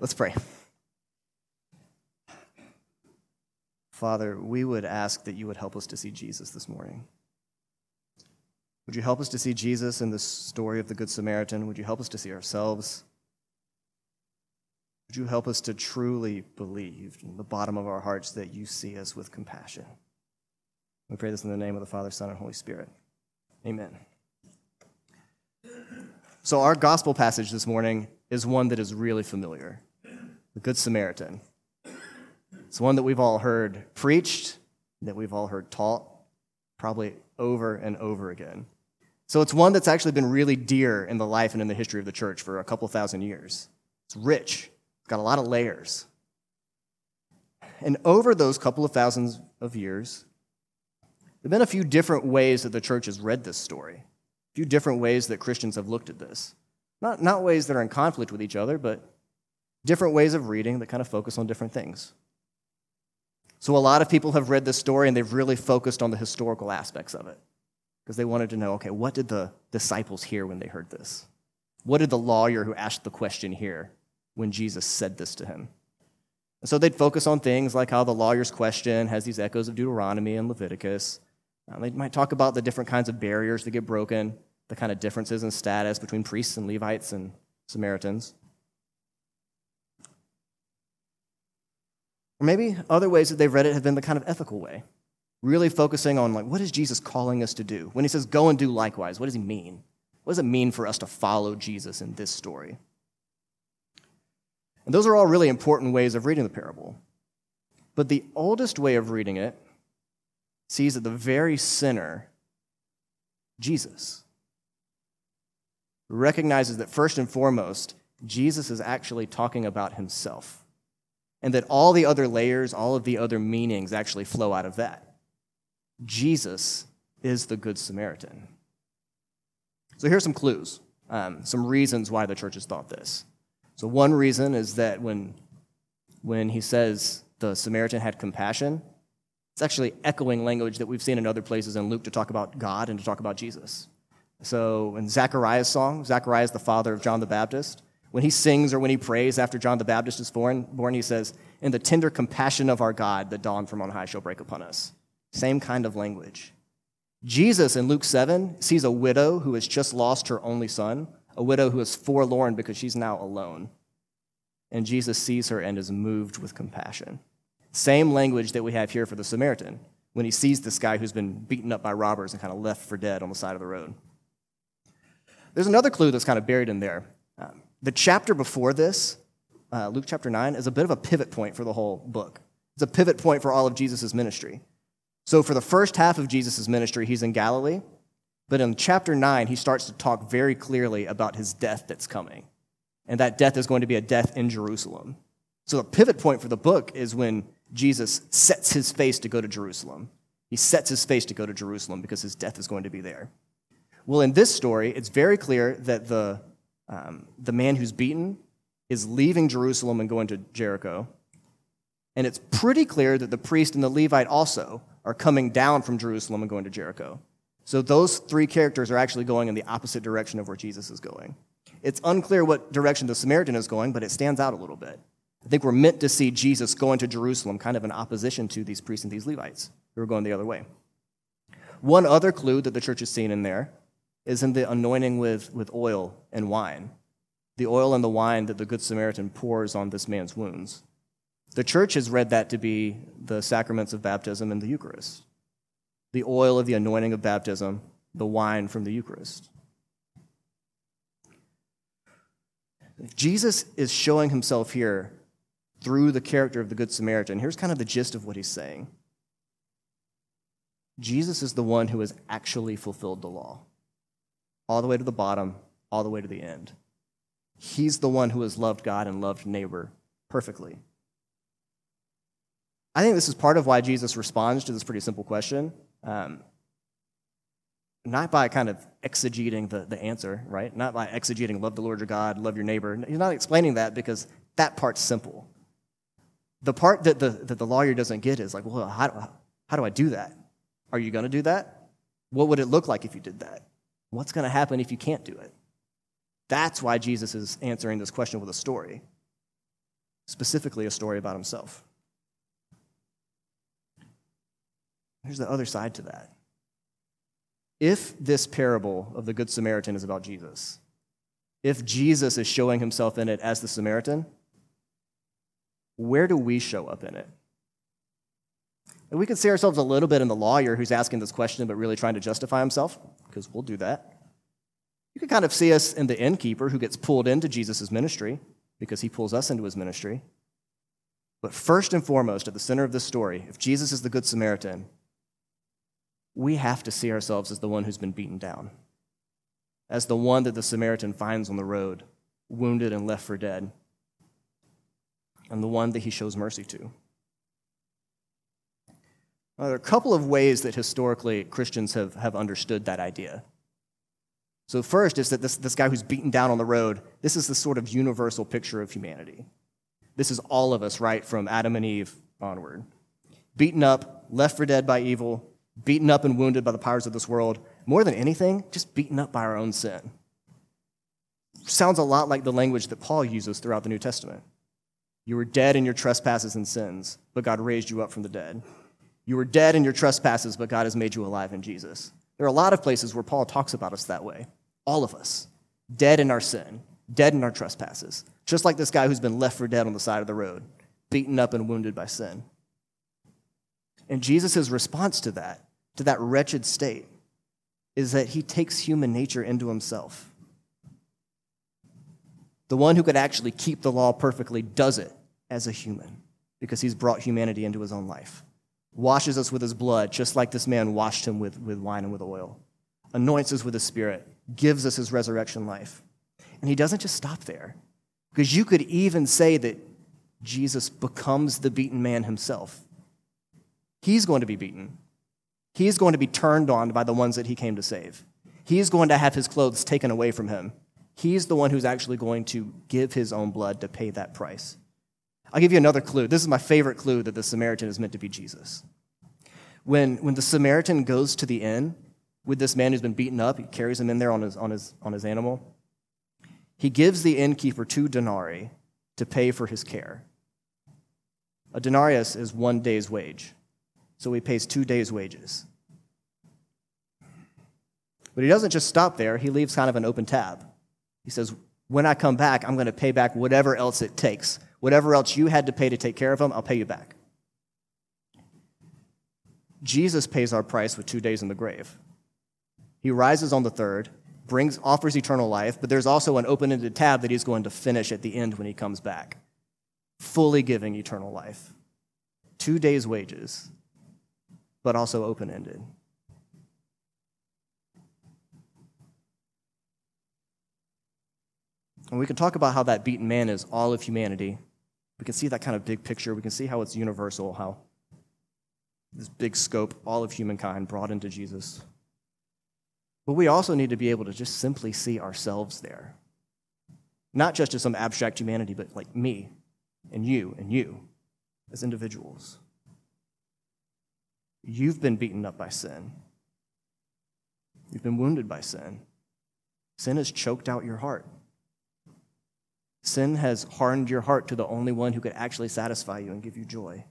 Let's pray. Father, we would ask that you would help us to see Jesus this morning. Would you help us to see Jesus in the story of the Good Samaritan? Would you help us to see ourselves? Would you help us to truly believe in the bottom of our hearts that you see us with compassion? We pray this in the name of the Father, Son, and Holy Spirit. Amen. So, our gospel passage this morning is one that is really familiar the Good Samaritan. It's one that we've all heard preached, that we've all heard taught, probably over and over again. So it's one that's actually been really dear in the life and in the history of the church for a couple thousand years. It's rich, it's got a lot of layers. And over those couple of thousands of years, there have been a few different ways that the church has read this story, a few different ways that Christians have looked at this. Not, not ways that are in conflict with each other, but different ways of reading that kind of focus on different things. So, a lot of people have read this story and they've really focused on the historical aspects of it because they wanted to know okay, what did the disciples hear when they heard this? What did the lawyer who asked the question hear when Jesus said this to him? And so they'd focus on things like how the lawyer's question has these echoes of Deuteronomy and Leviticus. Uh, they might talk about the different kinds of barriers that get broken, the kind of differences in status between priests and Levites and Samaritans. Or maybe other ways that they've read it have been the kind of ethical way, really focusing on like what is Jesus calling us to do? When he says go and do likewise, what does he mean? What does it mean for us to follow Jesus in this story? And those are all really important ways of reading the parable. But the oldest way of reading it sees at the very center Jesus. Recognizes that first and foremost, Jesus is actually talking about himself and that all the other layers, all of the other meanings actually flow out of that. Jesus is the Good Samaritan. So here's some clues, um, some reasons why the church has thought this. So, one reason is that when, when he says the Samaritan had compassion, it's actually echoing language that we've seen in other places in Luke to talk about God and to talk about Jesus. So, in Zechariah's song, Zechariah is the father of John the Baptist. When he sings or when he prays after John the Baptist is born, born, he says, In the tender compassion of our God, the dawn from on high shall break upon us. Same kind of language. Jesus in Luke 7 sees a widow who has just lost her only son, a widow who is forlorn because she's now alone. And Jesus sees her and is moved with compassion. Same language that we have here for the Samaritan when he sees this guy who's been beaten up by robbers and kind of left for dead on the side of the road. There's another clue that's kind of buried in there. The chapter before this, uh, Luke chapter 9, is a bit of a pivot point for the whole book. It's a pivot point for all of Jesus' ministry. So, for the first half of Jesus' ministry, he's in Galilee. But in chapter 9, he starts to talk very clearly about his death that's coming. And that death is going to be a death in Jerusalem. So, the pivot point for the book is when Jesus sets his face to go to Jerusalem. He sets his face to go to Jerusalem because his death is going to be there. Well, in this story, it's very clear that the um, the man who's beaten is leaving Jerusalem and going to Jericho. And it's pretty clear that the priest and the Levite also are coming down from Jerusalem and going to Jericho. So those three characters are actually going in the opposite direction of where Jesus is going. It's unclear what direction the Samaritan is going, but it stands out a little bit. I think we're meant to see Jesus going to Jerusalem kind of in opposition to these priests and these Levites who are going the other way. One other clue that the church has seen in there is in the anointing with, with oil and wine, the oil and the wine that the Good Samaritan pours on this man's wounds. The church has read that to be the sacraments of baptism and the Eucharist the oil of the anointing of baptism, the wine from the Eucharist. Jesus is showing himself here through the character of the Good Samaritan. Here's kind of the gist of what he's saying Jesus is the one who has actually fulfilled the law all the way to the bottom, all the way to the end. He's the one who has loved God and loved neighbor perfectly. I think this is part of why Jesus responds to this pretty simple question. Um, not by kind of exegeting the, the answer, right? Not by exegeting, love the Lord your God, love your neighbor. He's not explaining that because that part's simple. The part that the, that the lawyer doesn't get is like, well, how, do, how do I do that? Are you going to do that? What would it look like if you did that? What's going to happen if you can't do it? That's why Jesus is answering this question with a story. specifically a story about himself. There's the other side to that. If this parable of the Good Samaritan is about Jesus, if Jesus is showing himself in it as the Samaritan, where do we show up in it? And we can see ourselves a little bit in the lawyer who's asking this question but really trying to justify himself, because we'll do that. You can kind of see us in the innkeeper who gets pulled into Jesus' ministry because he pulls us into his ministry. But first and foremost, at the center of this story, if Jesus is the Good Samaritan, we have to see ourselves as the one who's been beaten down, as the one that the Samaritan finds on the road, wounded and left for dead, and the one that he shows mercy to. Now, there are a couple of ways that historically Christians have, have understood that idea. So, first is that this, this guy who's beaten down on the road, this is the sort of universal picture of humanity. This is all of us, right, from Adam and Eve onward. Beaten up, left for dead by evil, beaten up and wounded by the powers of this world. More than anything, just beaten up by our own sin. Sounds a lot like the language that Paul uses throughout the New Testament. You were dead in your trespasses and sins, but God raised you up from the dead. You were dead in your trespasses, but God has made you alive in Jesus. There are a lot of places where Paul talks about us that way. All of us. Dead in our sin, dead in our trespasses. Just like this guy who's been left for dead on the side of the road, beaten up and wounded by sin. And Jesus' response to that to that wretched state is that he takes human nature into himself. The one who could actually keep the law perfectly does it as a human because he's brought humanity into his own life. Washes us with his blood, just like this man washed him with, with wine and with oil. Anoints us with his spirit, gives us his resurrection life. And he doesn't just stop there, because you could even say that Jesus becomes the beaten man himself. He's going to be beaten, He's going to be turned on by the ones that he came to save. He's going to have his clothes taken away from him. He's the one who's actually going to give his own blood to pay that price. I'll give you another clue. This is my favorite clue that the Samaritan is meant to be Jesus. When, when the Samaritan goes to the inn with this man who's been beaten up, he carries him in there on his, on his, on his animal. He gives the innkeeper two denarii to pay for his care. A denarius is one day's wage, so he pays two days' wages. But he doesn't just stop there, he leaves kind of an open tab. He says, When I come back, I'm going to pay back whatever else it takes. Whatever else you had to pay to take care of him, I'll pay you back. Jesus pays our price with two days in the grave. He rises on the third, brings, offers eternal life, but there's also an open ended tab that he's going to finish at the end when he comes back, fully giving eternal life. Two days' wages, but also open ended. And we can talk about how that beaten man is all of humanity. We can see that kind of big picture. We can see how it's universal, how this big scope, all of humankind brought into Jesus. But we also need to be able to just simply see ourselves there. Not just as some abstract humanity, but like me and you and you as individuals. You've been beaten up by sin. You've been wounded by sin. Sin has choked out your heart. Sin has hardened your heart to the only one who could actually satisfy you and give you joy.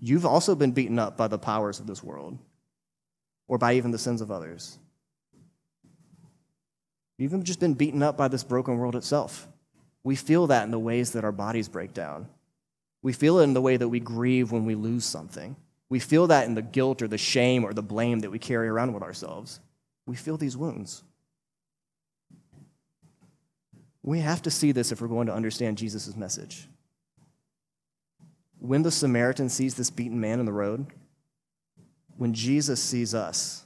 You've also been beaten up by the powers of this world or by even the sins of others. You've even just been beaten up by this broken world itself. We feel that in the ways that our bodies break down. We feel it in the way that we grieve when we lose something. We feel that in the guilt or the shame or the blame that we carry around with ourselves. We feel these wounds. We have to see this if we're going to understand Jesus' message. When the Samaritan sees this beaten man in the road, when Jesus sees us,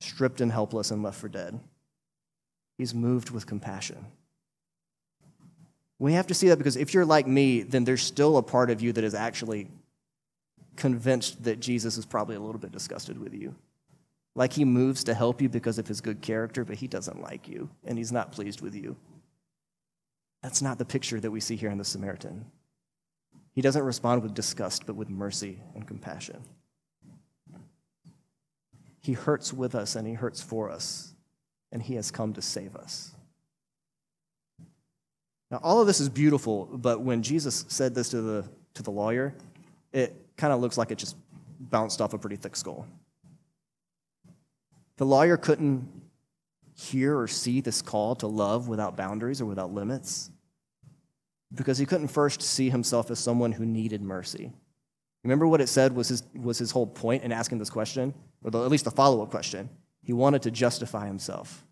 stripped and helpless and left for dead, he's moved with compassion. We have to see that because if you're like me, then there's still a part of you that is actually convinced that Jesus is probably a little bit disgusted with you. Like he moves to help you because of his good character, but he doesn't like you and he's not pleased with you. That's not the picture that we see here in the Samaritan. He doesn't respond with disgust, but with mercy and compassion. He hurts with us and he hurts for us, and he has come to save us. Now, all of this is beautiful, but when Jesus said this to the, to the lawyer, it kind of looks like it just bounced off a pretty thick skull. The lawyer couldn't hear or see this call to love without boundaries or without limits because he couldn't first see himself as someone who needed mercy. Remember what it said was his, was his whole point in asking this question, or the, at least the follow up question? He wanted to justify himself.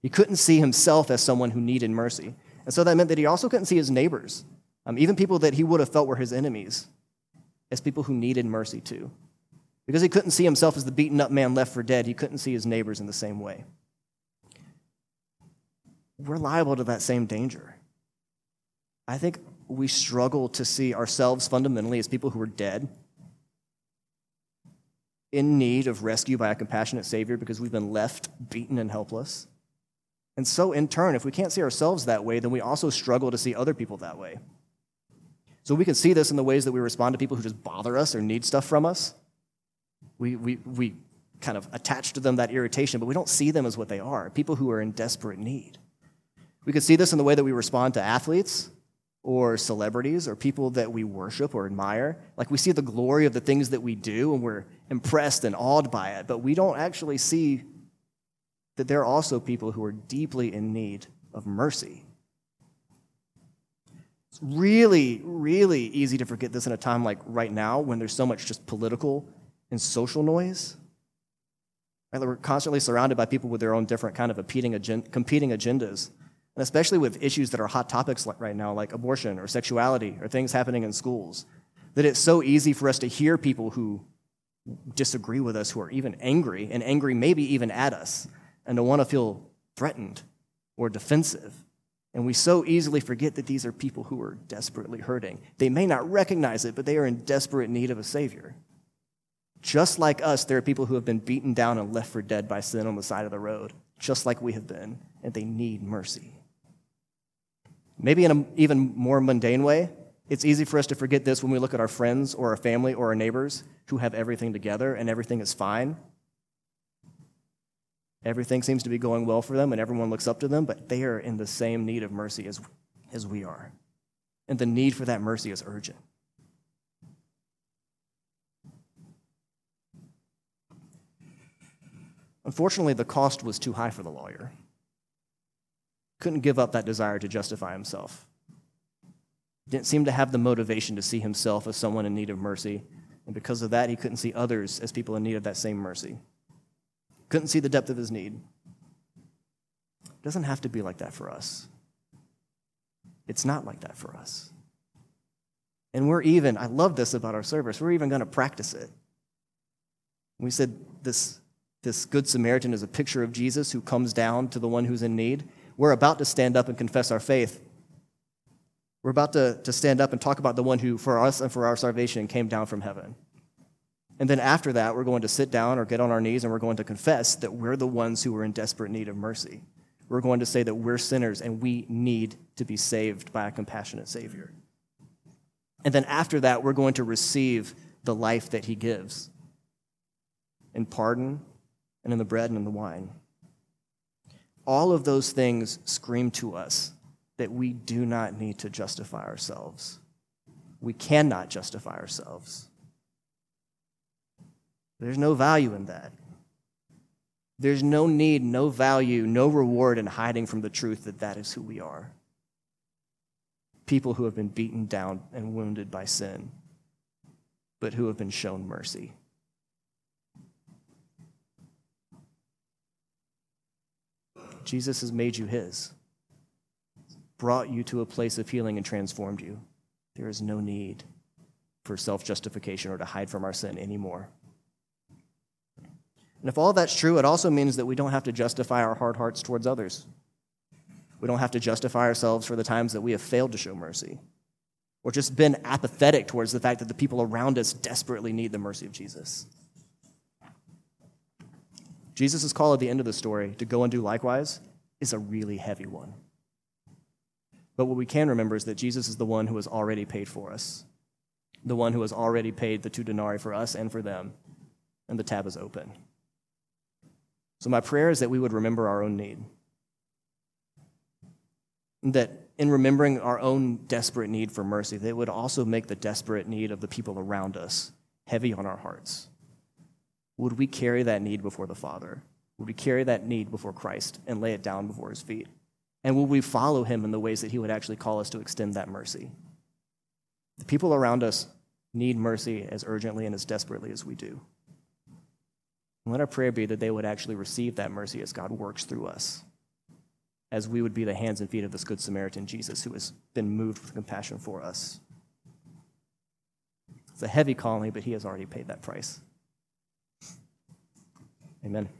He couldn't see himself as someone who needed mercy. And so that meant that he also couldn't see his neighbors, um, even people that he would have felt were his enemies, as people who needed mercy too. Because he couldn't see himself as the beaten up man left for dead, he couldn't see his neighbors in the same way. We're liable to that same danger. I think we struggle to see ourselves fundamentally as people who are dead, in need of rescue by a compassionate Savior because we've been left beaten and helpless. And so, in turn, if we can't see ourselves that way, then we also struggle to see other people that way. So, we can see this in the ways that we respond to people who just bother us or need stuff from us. We, we, we kind of attach to them that irritation, but we don't see them as what they are people who are in desperate need. We could see this in the way that we respond to athletes or celebrities or people that we worship or admire. Like we see the glory of the things that we do and we're impressed and awed by it, but we don't actually see that there are also people who are deeply in need of mercy. It's really, really easy to forget this in a time like right now when there's so much just political and social noise. Right? We're constantly surrounded by people with their own different kind of competing agendas. And especially with issues that are hot topics right now, like abortion or sexuality or things happening in schools, that it's so easy for us to hear people who disagree with us, who are even angry, and angry maybe even at us, and to want to feel threatened or defensive. And we so easily forget that these are people who are desperately hurting. They may not recognize it, but they are in desperate need of a Savior. Just like us, there are people who have been beaten down and left for dead by sin on the side of the road, just like we have been, and they need mercy. Maybe in an even more mundane way, it's easy for us to forget this when we look at our friends or our family or our neighbors who have everything together and everything is fine Everything seems to be going well for them and everyone looks up to them, but they are in the same need of mercy as, as we are. And the need for that mercy is urgent. Unfortunately, the cost was too high for the lawyer. Couldn't give up that desire to justify himself. Didn't seem to have the motivation to see himself as someone in need of mercy, and because of that, he couldn't see others as people in need of that same mercy couldn't see the depth of his need. It doesn't have to be like that for us. It's not like that for us. And we're even, I love this about our service, we're even going to practice it. We said this, this Good Samaritan is a picture of Jesus who comes down to the one who's in need. We're about to stand up and confess our faith. We're about to, to stand up and talk about the one who, for us and for our salvation, came down from heaven. And then after that, we're going to sit down or get on our knees and we're going to confess that we're the ones who are in desperate need of mercy. We're going to say that we're sinners and we need to be saved by a compassionate Savior. And then after that, we're going to receive the life that He gives in pardon and in the bread and in the wine. All of those things scream to us that we do not need to justify ourselves. We cannot justify ourselves. There's no value in that. There's no need, no value, no reward in hiding from the truth that that is who we are. People who have been beaten down and wounded by sin, but who have been shown mercy. Jesus has made you his, brought you to a place of healing and transformed you. There is no need for self justification or to hide from our sin anymore. And if all that's true, it also means that we don't have to justify our hard hearts towards others. We don't have to justify ourselves for the times that we have failed to show mercy or just been apathetic towards the fact that the people around us desperately need the mercy of Jesus. Jesus' call at the end of the story to go and do likewise is a really heavy one. But what we can remember is that Jesus is the one who has already paid for us, the one who has already paid the two denarii for us and for them, and the tab is open. So, my prayer is that we would remember our own need. That in remembering our own desperate need for mercy, that would also make the desperate need of the people around us heavy on our hearts. Would we carry that need before the Father? Would we carry that need before Christ and lay it down before his feet? And will we follow him in the ways that he would actually call us to extend that mercy? The people around us need mercy as urgently and as desperately as we do. And let our prayer be that they would actually receive that mercy as God works through us as we would be the hands and feet of this Good Samaritan Jesus who has been moved with compassion for us. It's a heavy calling, but he has already paid that price. Amen.